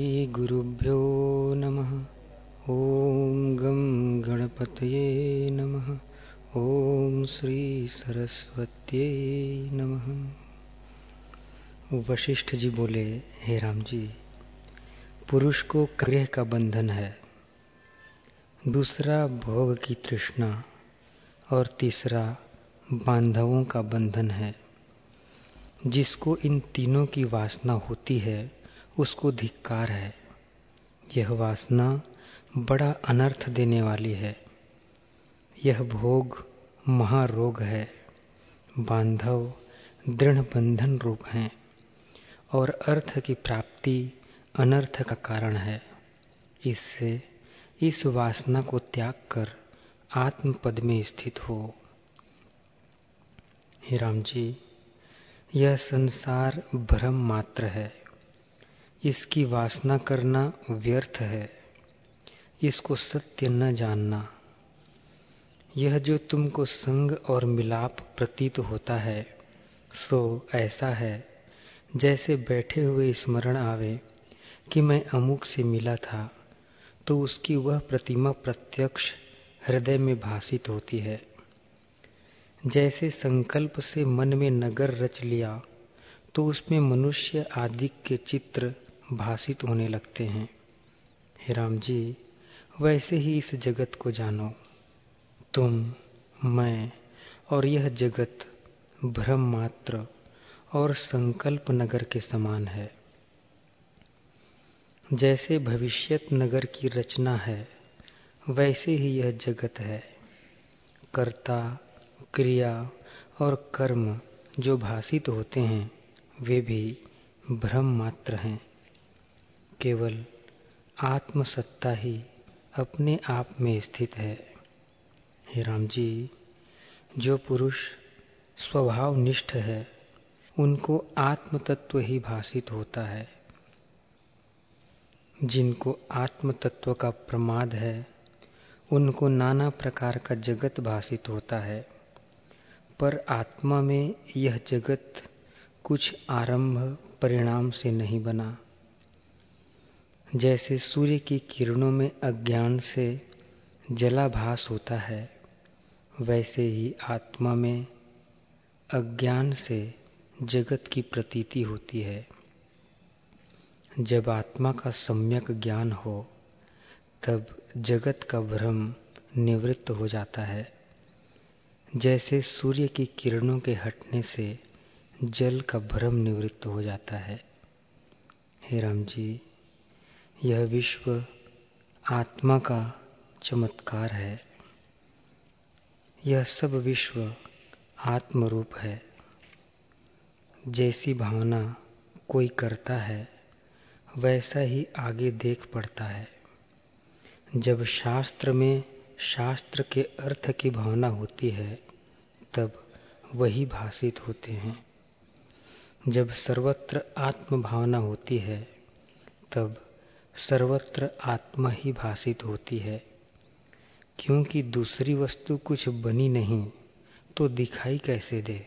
गुरुभ्यो नमः। ॐ गं गणपतये नमः। ॐ श्री सरस्वत्यै नमः। वशिष्ठ जी बोले, हे राम जी पुरुष को गृह का बंधन है। दूसरा भोग की तृष्णा और तीसरा बांधवों का बंधन है। जिसको इन तीनों की वासना होती है उसको धिक्कार है। यह वासना बड़ा अनर्थ देने वाली है। यह भोग महारोग है। बांधव दृढ़ बंधन रूप हैं और अर्थ की प्राप्ति अनर्थ का कारण है। इससे इस वासना को त्याग कर आत्म पद में स्थित हो। हे राम जी, यह संसार भ्रम मात्र है। इसकी वासना करना व्यर्थ है। इसको सत्य न जानना। यह जो तुमको संग और मिलाप प्रतीत होता है, सो ऐसा है। जैसे बैठे हुए स्मरण आवे कि मैं अमुक से मिला था तो उसकी वह प्रतिमा प्रत्यक्ष हृदय में भाषित होती है। जैसे संकल्प से मन में नगर रच लिया तो उसमें मनुष्य आदि के चित्र भाषित होने लगते हैं। हे राम जी, वैसे ही इस जगत को जानो। तुम, मैं और यह जगत भ्रम मात्र और संकल्प नगर के समान है। जैसे भविष्यत नगर की रचना है, वैसे ही यह जगत है। कर्ता, क्रिया और कर्म जो भाषित होते हैं, वे भी भ्रम मात्र हैं। केवल आत्मसत्ता ही अपने आप में स्थित है। हे राम जी, जो पुरुष स्वभाव निष्ठ है, उनको आत्म तत्व ही भाषित होता है। जिनको आत्म तत्व का प्रमाद है, उनको नाना प्रकार का जगत भाषित होता है। पर आत्मा में यह जगत कुछ आरंभ, परिणाम से नहीं बना। जैसे सूर्य की किरणों में अज्ञान से जलाभास होता है, वैसे ही आत्मा में अज्ञान से जगत की प्रतीति होती है। जब आत्मा का सम्यक ज्ञान हो, तब जगत का भ्रम निवृत्त हो जाता है। जैसे सूर्य की किरणों के हटने से जल का भ्रम निवृत्त हो जाता है। हे राम जी यह विश्व आत्मा का चमत्कार है। यह सब विश्व आत्मरूप है। जैसी भावना कोई करता है, वैसा ही आगे देख पड़ता है। जब शास्त्र में शास्त्र के अर्थ की भावना होती है, तब वही भाषित होते हैं। जब सर्वत्र आत्म भावना होती है, तब सर्वत्र आत्मा ही भाषित होती है। क्योंकि दूसरी वस्तु कुछ बनी नहीं तो दिखाई कैसे दे?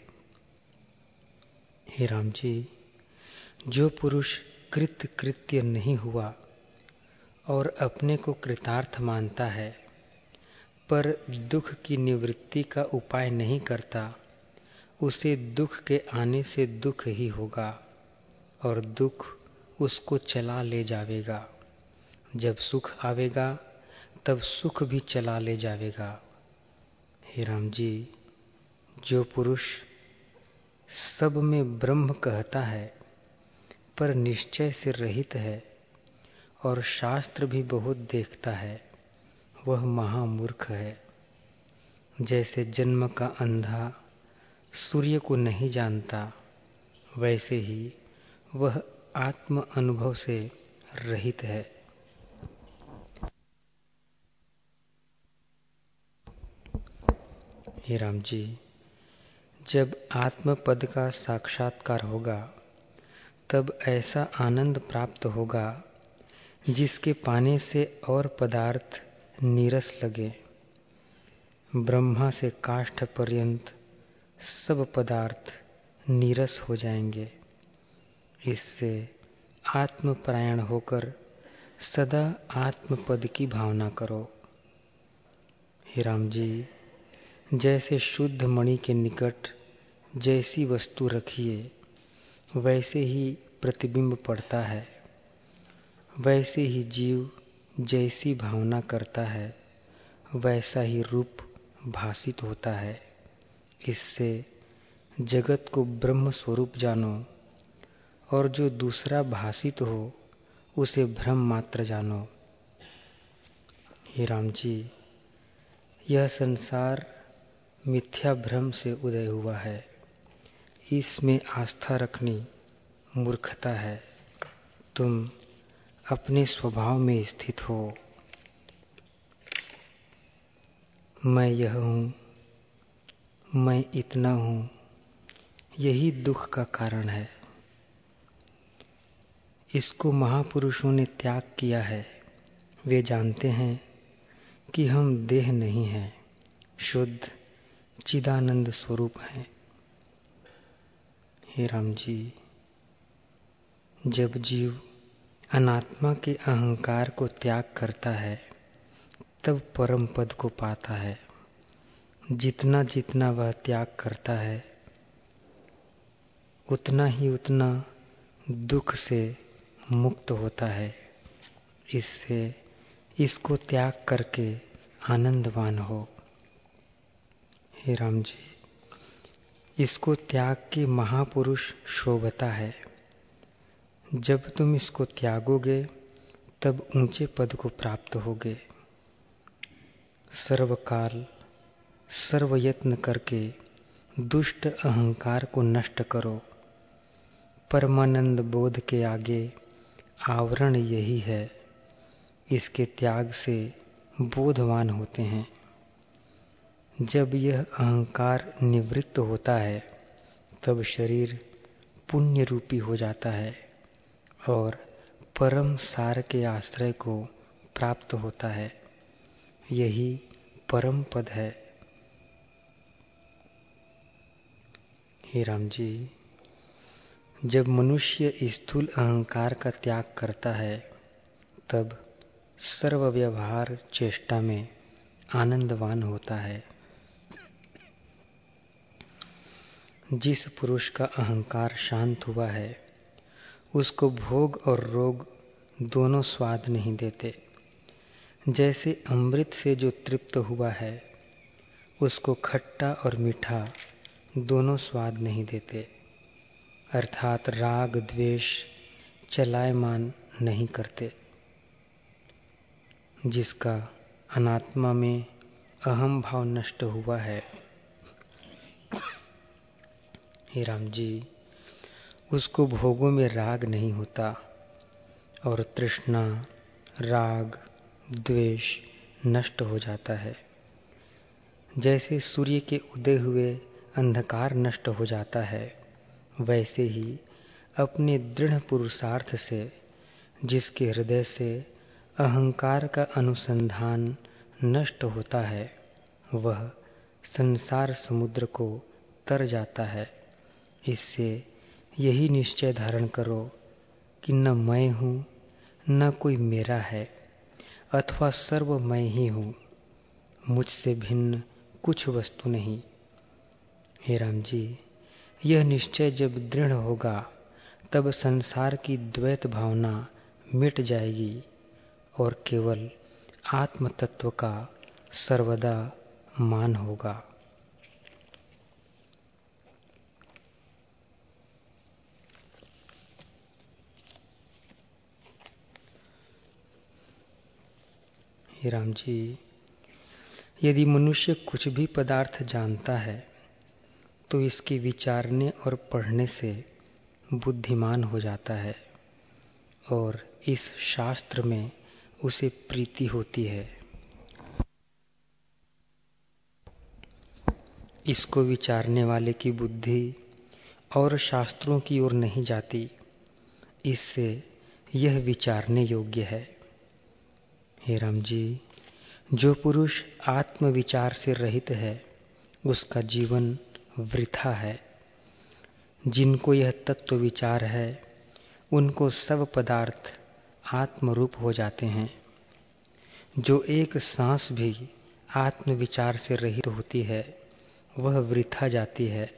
हे राम जी, जो पुरुष कृत कृत्य नहीं हुआ और अपने को कृतार्थ मानता है, पर दुख की निवृत्ति का उपाय नहीं करता, उसे दुख के आने से दुख ही होगा और दुख उसको चला ले जावेगा। जब सुख आवेगा, तब सुख भी चला ले जावेगा। हे राम जी जो पुरुष सब में ब्रह्म कहता है, पर निश्चय से रहित है और शास्त्र भी बहुत देखता है, वह महामूर्ख है। जैसे जन्म का अंधा सूर्य को नहीं जानता, वैसे ही वह आत्म अनुभव से रहित है। हे राम जी, जब आत्म पद का साक्षात्कार होगा, तब ऐसा आनंद प्राप्त होगा, जिसके पाने से और पदार्थ नीरस लगे। ब्रह्मा से काष्ठ पर्यंत सब पदार्थ नीरस हो जाएँगे। इससे आत्मपरायण होकर सदा आत्मपद की भावना करो। हे राम जी जैसे शुद्ध मणि के निकट जैसी वस्तु रखिए, वैसे ही प्रतिबिंब पड़ता है। वैसे ही जीव जैसी भावना करता है, वैसा ही रूप भाषित होता है। इससे जगत को ब्रह्म स्वरूप जानो और जो दूसरा भाषित हो, उसे भ्रम मात्र जानो। हे राम जी, यह संसार मिथ्या भ्रम से उदय हुआ है। इसमें आस्था रखनी मूर्खता है। तुम अपने स्वभाव में स्थित हो। मैं यह हूँ, मैं इतना हूँ, यही दुख का कारण है। इसको महापुरुषों ने त्याग किया है। वे जानते हैं कि हम देह नहीं हैं, शुद्ध चिदानंद स्वरूप हैं। हे राम जी, जब जीव अनात्मा के अहंकार को त्याग करता है, तब परम पद को पाता है। जितना जितना वह त्याग करता है, उतना ही उतना दुख से मुक्त होता है। इससे इसको त्याग करके आनंदवान हो। हे राम जी, इसको त्याग के महापुरुष शोभता है। जब तुम इसको त्यागोगे, तब ऊँचे पद को प्राप्त होगे। सर्वकाल, सर्वयत्न करके दुष्ट अहंकार को नष्ट करो। परमानंद बोध के आगे आवरण यही है। इसके त्याग से बोधवान होते हैं। जब यह अहंकार निवृत्त होता है, तब शरीर पुण्य रूपी हो जाता है और परम सार के आश्रय को प्राप्त होता है। यही परम पद है। हे राम जी जब मनुष्य स्थूल अहंकार का त्याग करता है, तब सर्व व्यवहार चेष्टा में आनंदवान होता है। जिस पुरुष का अहंकार शांत हुआ है, उसको भोग और रोग दोनों स्वाद नहीं देते। जैसे अमृत से जो तृप्त हुआ है, उसको खट्टा और मीठा दोनों स्वाद नहीं देते। अर्थात राग, द्वेष, चलायमान नहीं करते। जिसका अनात्मा में अहम भाव नष्ट हुआ है। हे राम जी, उसको भोगों में राग नहीं होता और तृष्णा, राग, द्वेष नष्ट हो जाता है। जैसे सूर्य के उदय हुए अंधकार नष्ट हो जाता है, वैसे ही अपने दृढ़ पुरुषार्थ से, जिसके हृदय से अहंकार का अनुसंधान नष्ट होता है, वह संसार समुद्र को तर जाता है। इससे यही निश्चय धारण करो कि न मैं हूँ, न कोई मेरा है, अथवा सर्व मैं ही हूँ। मुझसे भिन्न कुछ वस्तु नहीं। हे राम जी, यह निश्चय जब दृढ़ होगा, तब संसार की द्वैत भावना मिट जाएगी और केवल आत्म तत्व का सर्वदा मान होगा। हे राम जी, यदि मनुष्य कुछ भी पदार्थ जानता है तो इसके विचारने और पढ़ने से बुद्धिमान हो जाता है और इस शास्त्र में उसे प्रीति होती है। इसको विचारने वाले की बुद्धि और शास्त्रों की ओर नहीं जाती, इससे यह विचारने योग्य है। हे राम जी, जो पुरुष आत्मविचार से रहित है, उसका जीवन वृथा है। जिनको यह तत्व विचार है, उनको सब पदार्थ आत्मरूप हो जाते हैं। जो एक सांस भी आत्म विचार से रहित होती है, वह वृथा जाती है।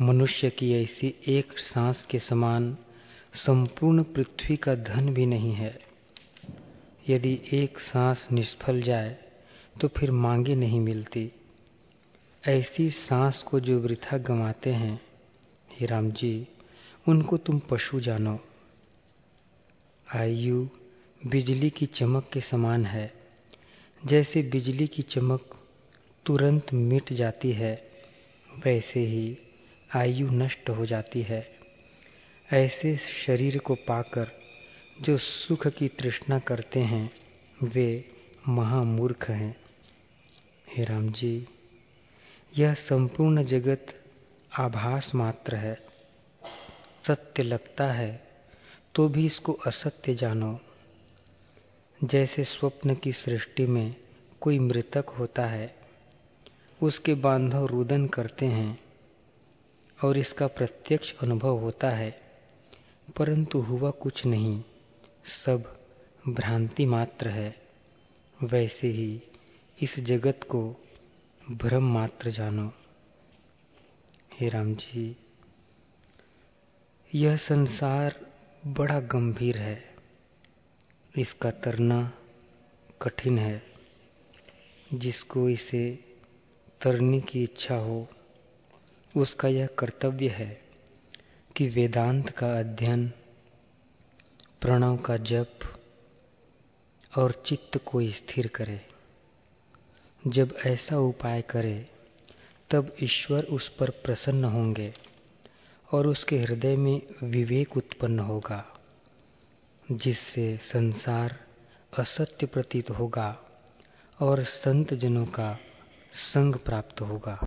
मनुष्य की ऐसी एक सांस के समान संपूर्ण पृथ्वी का धन भी नहीं है। यदि एक सांस निष्फल जाए तो फिर मांगे नहीं मिलती। ऐसी सांस को जो वृथा गंवाते हैं, हे राम जी, उनको तुम पशु जानो। आयु बिजली की चमक के समान है। जैसे बिजली की चमक तुरंत मिट जाती है, वैसे ही आयु नष्ट हो जाती है। ऐसे शरीर को पाकर जो सुख की तृष्णा करते हैं, वे महामूर्ख हैं। हे राम जी, यह संपूर्ण जगत आभास मात्र है। सत्य लगता है तो भी इसको असत्य जानो। जैसे स्वप्न की सृष्टि में कोई मृतक होता है, उसके बांधव रुदन करते हैं और इसका प्रत्यक्ष अनुभव होता है, परंतु हुआ कुछ नहीं। सब भ्रांति मात्र है। वैसे ही इस जगत को भ्रम मात्र जानो। हे राम जी यह संसार बड़ा गंभीर है। इसका तरना कठिन है। जिसको इसे तरने की इच्छा हो, उसका यह कर्तव्य है कि वेदांत का अध्ययन प्रणव का जप और चित्त को स्थिर करे। जब ऐसा उपाय करे, तब ईश्वर उस पर प्रसन्न होंगे और उसके हृदय में विवेक उत्पन्न होगा, जिससे संसार असत्य प्रतीत होगा और संत जनों का संग प्राप्त होगा।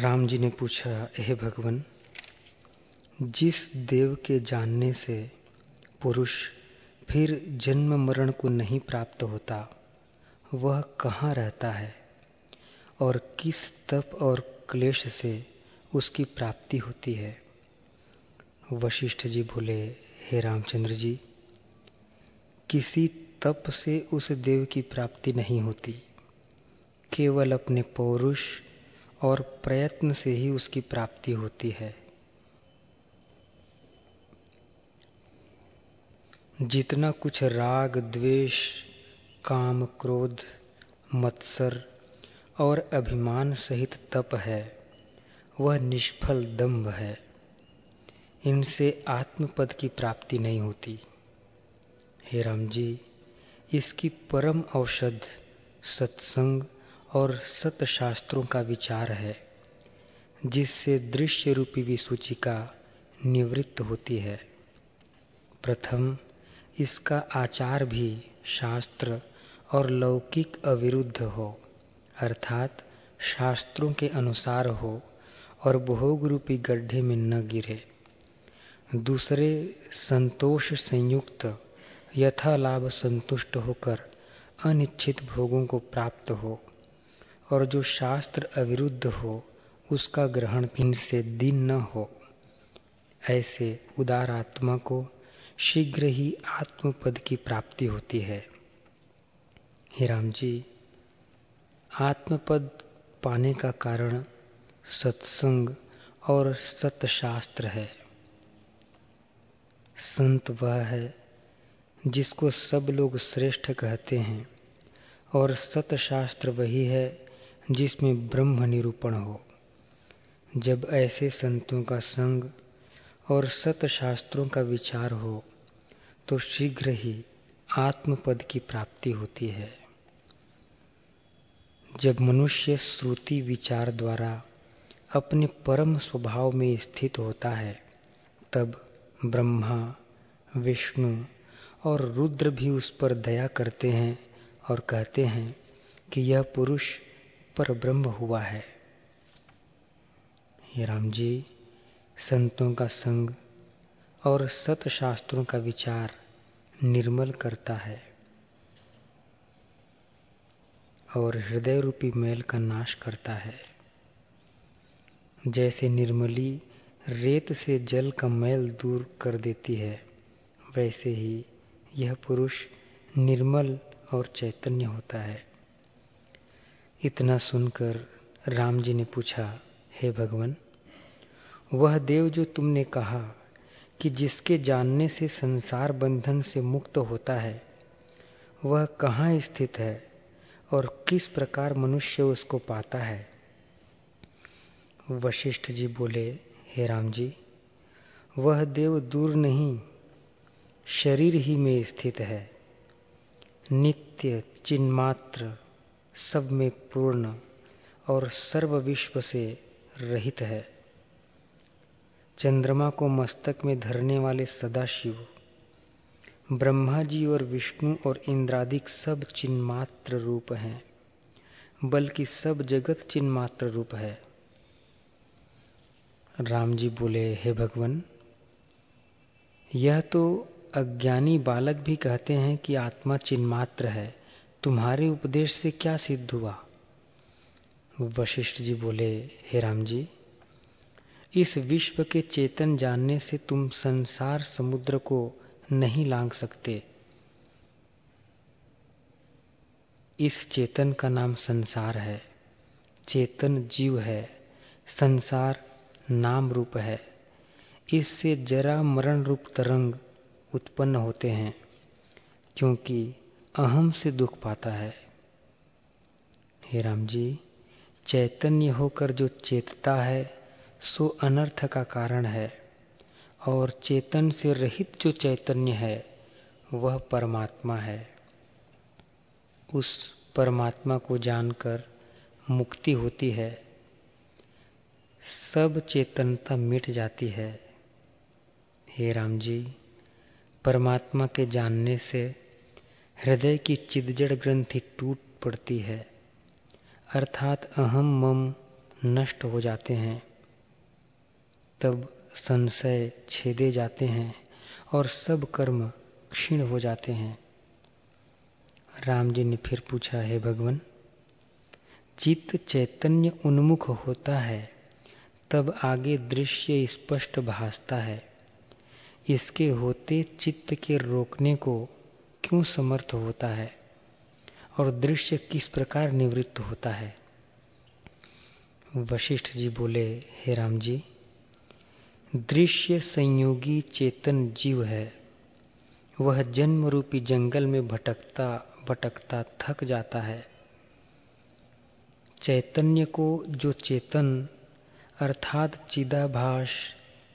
राम जी ने पूछा, हे भगवान, जिस देव के जानने से पुरुष फिर जन्म मरण को नहीं प्राप्त होता, वह कहाँ रहता है? और किस तप और क्लेश से उसकी प्राप्ति होती है? वशिष्ठ जी बोले, हे रामचंद्र जी, किसी तप से उस देव की प्राप्ति नहीं होती। केवल अपने पौरुष और प्रयत्न से ही उसकी प्राप्ति होती है। जितना कुछ राग, द्वेष, काम, क्रोध, मत्सर और अभिमान सहित तप है, वह निष्फल दंभ है। इनसे आत्मपद की प्राप्ति नहीं होती। हे राम जी, इसकी परम औषध सत्संग और सतशास्त्रों का विचार है, जिससे दृश्य रूपी विसूचिका निवृत्त होती है। प्रथम, इसका आचार भी शास्त्र और लौकिक अविरुद्ध हो, अर्थात शास्त्रों के अनुसार हो और भोग रूपी गड्ढे में न गिरे। दूसरे, संतोष संयुक्त यथा लाभ संतुष्ट होकर अनिच्छित भोगों को प्राप्त हो। और जो शास्त्र अविरुद्ध हो, उसका ग्रहण इनसे दिन न हो। ऐसे उदार आत्मा को शीघ्र ही आत्मपद की प्राप्ति होती है। हे राम जी, आत्मपद पाने का कारण सत्संग और सतशास्त्र है। संत वह है जिसको सब लोग श्रेष्ठ कहते हैं और सतशास्त्र वही है जिसमें ब्रह्म निरूपण हो। जब ऐसे संतों का संग और सतशास्त्रों का विचार हो तो शीघ्र ही आत्मपद की प्राप्ति होती है। जब मनुष्य श्रुति विचार द्वारा अपने परम स्वभाव में स्थित होता है, तब ब्रह्मा, विष्णु और रुद्र भी उस पर दया करते हैं और कहते हैं कि यह पुरुष पर ब्रह्म हुआ है। हे राम जी, संतों का संग और सत शास्त्रों का विचार निर्मल करता है और हृदय रूपी मैल का नाश करता है। जैसे निर्मली रेत से जल का मैल दूर कर देती है, वैसे ही यह पुरुष निर्मल और चैतन्य होता है। इतना सुनकर राम जी ने पूछा, हे भगवान, वह देव जो तुमने कहा कि जिसके जानने से संसार बंधन से मुक्त होता है, वह कहाँ स्थित है और किस प्रकार मनुष्य उसको पाता है? वशिष्ठ जी बोले, हे राम जी, वह देव दूर नहीं, शरीर ही में स्थित है। नित्य चिन्मात्र सब में पूर्ण और सर्व विश्व से रहित है। चंद्रमा को मस्तक में धरने वाले सदाशिव, ब्रह्मा जी और विष्णु और इंद्रादिक सब चिन्मात्र रूप हैं, बल्कि सब जगत चिन्मात्र रूप है। राम जी बोले, हे भगवान, यह तो अज्ञानी बालक भी कहते हैं कि आत्मा चिन्मात्र है। तुम्हारे उपदेश से क्या सिद्ध हुआ? वशिष्ठ जी बोले, हे राम जी, इस विश्व के चेतन जानने से तुम संसार समुद्र को नहीं लांग सकते। इस चेतन का नाम संसार है। चेतन जीव है। संसार नाम रूप है। इससे जरा मरण रूप तरंग उत्पन्न होते हैं, क्योंकि अहम से दुख पाता है। हे राम जी, चैतन्य होकर जो चेतता है, सो अनर्थ का कारण है। और चेतन से रहित जो चैतन्य है, वह परमात्मा है। उस परमात्मा को जानकर मुक्ति होती है। सब चेतनता मिट जाती है। हे राम जी, परमात्मा के जानने से हृदय की चिदजड़ ग्रंथि टूट पड़ती है। अर्थात अहम मम नष्ट हो जाते हैं। तब संशय छेदे जाते हैं और सब कर्म क्षीण हो जाते हैं। राम जी ने फिर पूछा, है भगवान, चित्त चैतन्य उन्मुख होता है, तब आगे दृश्य स्पष्ट भासता है। इसके होते चित्त के रोकने को क्यों समर्थ होता है? और दृश्य किस प्रकार निवृत्त होता है? वशिष्ठ जी बोले, हे राम जी, दृश्य संयोगी चेतन जीव है। वह जन्म रूपी जंगल में भटकता भटकता थक जाता है। चैतन्य को जो चेतन, अर्थात चिदाभास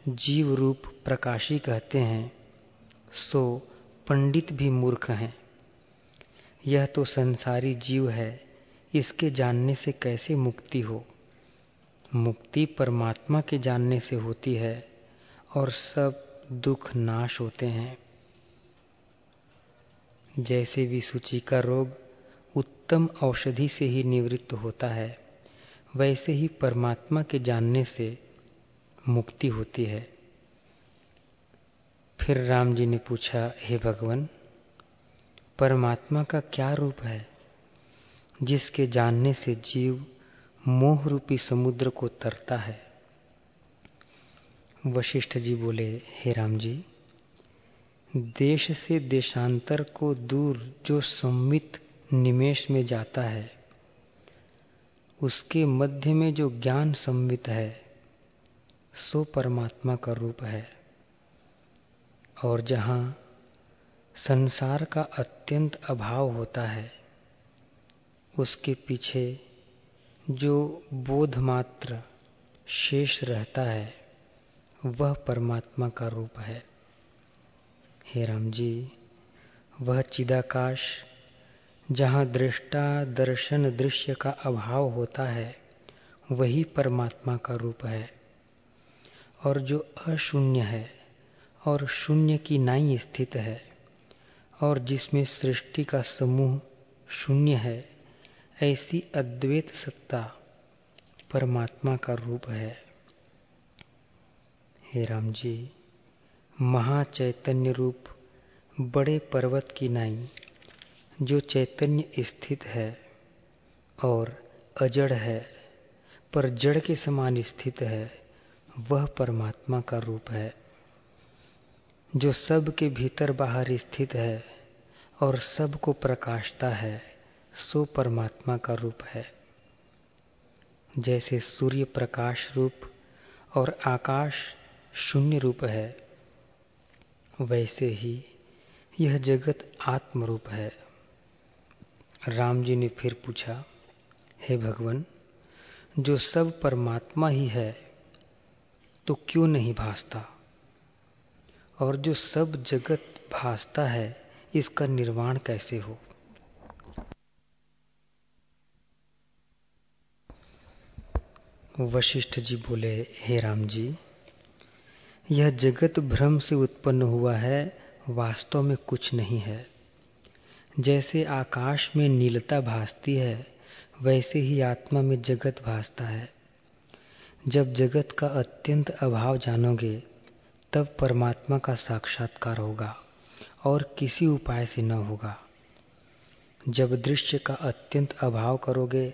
जीव रूप प्रकाशी कहते हैं, सो पंडित भी मूर्ख हैं। यह तो संसारी जीव है, इसके जानने से कैसे मुक्ति हो? मुक्ति परमात्मा के जानने से होती है, और सब दुख नाश होते हैं। जैसे विसूची का रोग उत्तम औषधि से ही निवृत्त होता है, वैसे ही परमात्मा के जानने से मुक्ति होती है। फिर राम जी ने पूछा, हे भगवान, परमात्मा का क्या रूप है, जिसके जानने से जीव मोह रूपी समुद्र को तरता है? वशिष्ठ जी बोले, हे राम जी, देश से देशांतर को दूर जो सम्मित निमेश में जाता है, उसके मध्य में जो ज्ञान सम्मित है, सो परमात्मा का रूप है। और जहाँ संसार का अत्यंत अभाव होता है, उसके पीछे जो बोध मात्र शेष रहता है, वह परमात्मा का रूप है। हे राम जी, वह चिदाकाश, जहाँ दृष्टा दर्शन दृश्य का अभाव होता है, वही परमात्मा का रूप है। और जो अशून्य है और शून्य की नाई स्थित है, और जिसमें सृष्टि का समूह शून्य है, ऐसी अद्वैत सत्ता परमात्मा का रूप है। हे राम जी, महाचैतन्य रूप बड़े पर्वत की नाई, जो चैतन्य स्थित है और अजड़ है, पर जड़ के समान स्थित है, वह परमात्मा का रूप है। जो सब के भीतर बाहर स्थित है और सबको प्रकाशता है, सो परमात्मा का रूप है। जैसे सूर्य प्रकाश रूप और आकाश शून्य रूप है, वैसे ही यह जगत आत्म रूप है। राम जी ने फिर पूछा, हे भगवान, जो सब परमात्मा ही है तो क्यों नहीं भासता? और जो सब जगत भासता है, इसका निर्वाण कैसे हो? वशिष्ठ जी बोले, हे राम जी, यह जगत भ्रम से उत्पन्न हुआ है, वास्तव में कुछ नहीं है। जैसे आकाश में नीलता भासती है, वैसे ही आत्मा में जगत भासता है। जब जगत का अत्यंत अभाव जानोगे तब परमात्मा का साक्षात्कार होगा और किसी उपाय से न होगा। जब दृश्य का अत्यंत अभाव करोगे,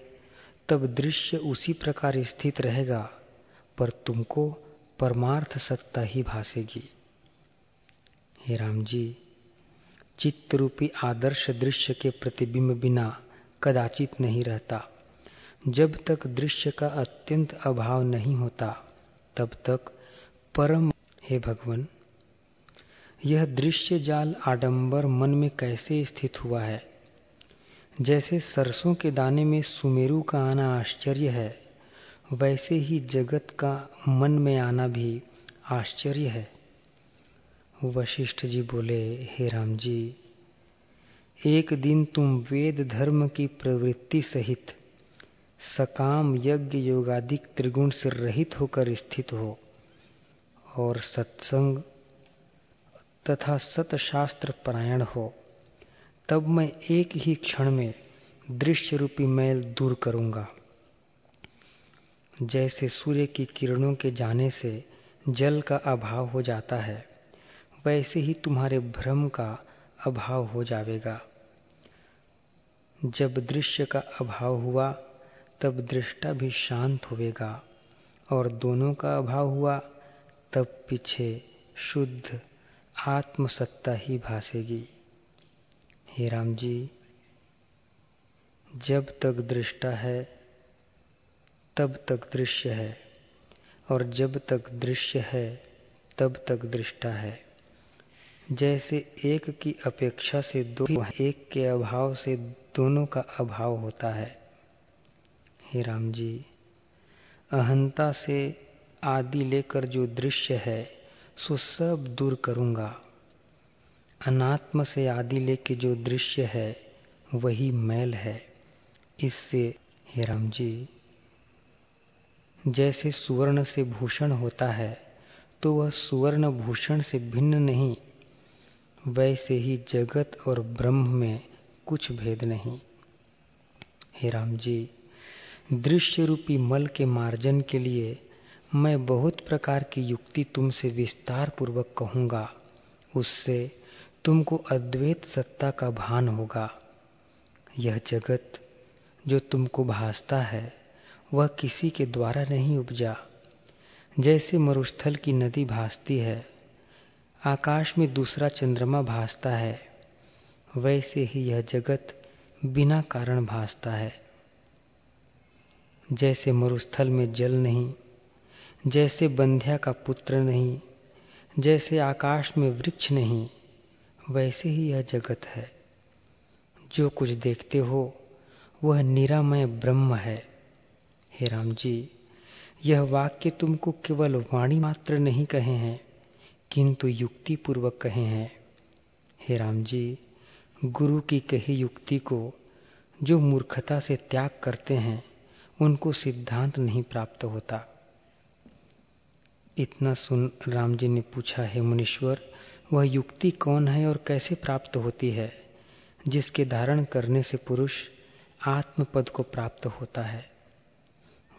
तब दृश्य उसी प्रकार स्थित रहेगा, पर तुमको परमार्थ सत्ता ही भासेगी। हे राम जी चित्त रूपी आदर्श दृश्य के प्रतिबिंब बिना कदाचित नहीं रहता। जब तक दृश्य का अत्यंत अभाव नहीं होता, तब तक परम हे भगवान, यह दृश्य जाल आडंबर मन में कैसे स्थित हुआ है? जैसे सरसों के दाने में सुमेरु का आना आश्चर्य है, वैसे ही जगत का मन में आना भी आश्चर्य है। वशिष्ठ जी बोले, हे राम जी, एक दिन तुम वेद धर्म की प्रवृत्ति सहित सकाम यज्ञ योगादिक त्रिगुण से रहित होकर स्थित हो। और सत्संग तथा सतशास्त्र परायण हो, तब मैं एक ही क्षण में दृश्य रूपी मैल दूर करूँगा। जैसे सूर्य की किरणों के जाने से जल का अभाव हो जाता है, वैसे ही तुम्हारे भ्रम का अभाव हो जाएगा जब दृश्य का अभाव हुआ, तब दृष्टा भी शांत होवेगा और दोनों का अभाव हुआ तब पीछे शुद्ध आत्मसत्ता ही भासेगी। हे राम जी जब तक दृष्टा है, तब तक दृश्य है, और जब तक दृश्य है, तब तक दृष्टा है। जैसे एक की अपेक्षा से दो एक के अभाव से दोनों का अभाव होता है। हे राम जी अहंता से आदि लेकर जो दृश्य है, सो सब दूर करूँगा। अनात्म से आदि लेके जो दृश्य है, वही मैल है। इससे, हे राम जी जैसे सुवर्ण से भूषण होता है तो वह सुवर्ण भूषण से भिन्न नहीं, वैसे ही जगत और ब्रह्म में कुछ भेद नहीं। हे राम जी दृश्य रूपी मल के मार्जन के लिए मैं बहुत प्रकार की युक्ति तुमसे विस्तार पूर्वक कहूँगा। उससे तुमको अद्वैत सत्ता का भान होगा। यह जगत जो तुमको भासता है, वह किसी के द्वारा नहीं उपजा। जैसे मरुस्थल की नदी भासती है, आकाश में दूसरा चंद्रमा भासता है, वैसे ही यह जगत बिना कारण भासता है। जैसे मरुस्थल में जल नहीं जैसे बंध्या का पुत्र नहीं, जैसे आकाश में वृक्ष नहीं, वैसे ही यह जगत है। जो कुछ देखते हो, वह निरामय ब्रह्म है। हे राम जी यह वाक्य तुमको केवल वाणी मात्र नहीं कहे हैं, किंतु युक्ति पूर्वक कहे हैं। हे राम जी गुरु की कही युक्ति को, जो मूर्खता से त्याग करते हैं, उनको सिद्धांत नहीं प्राप्त होता। इतना सुन राम जी ने पूछा, है मुनीश्वर, वह युक्ति कौन है और कैसे प्राप्त होती है? जिसके धारण करने से पुरुष आत्म पद को प्राप्त होता है।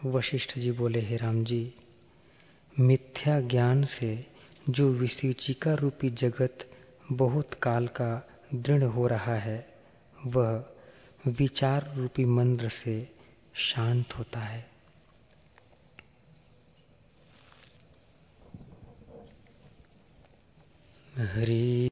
वशिष्ठ जी बोले, हे राम जी, मिथ्या ज्ञान से जो विसूचिका रूपी जगत बहुत काल का दृढ़ हो रहा है, वह विचार रूपी मंत्र से शांत होता है। Hari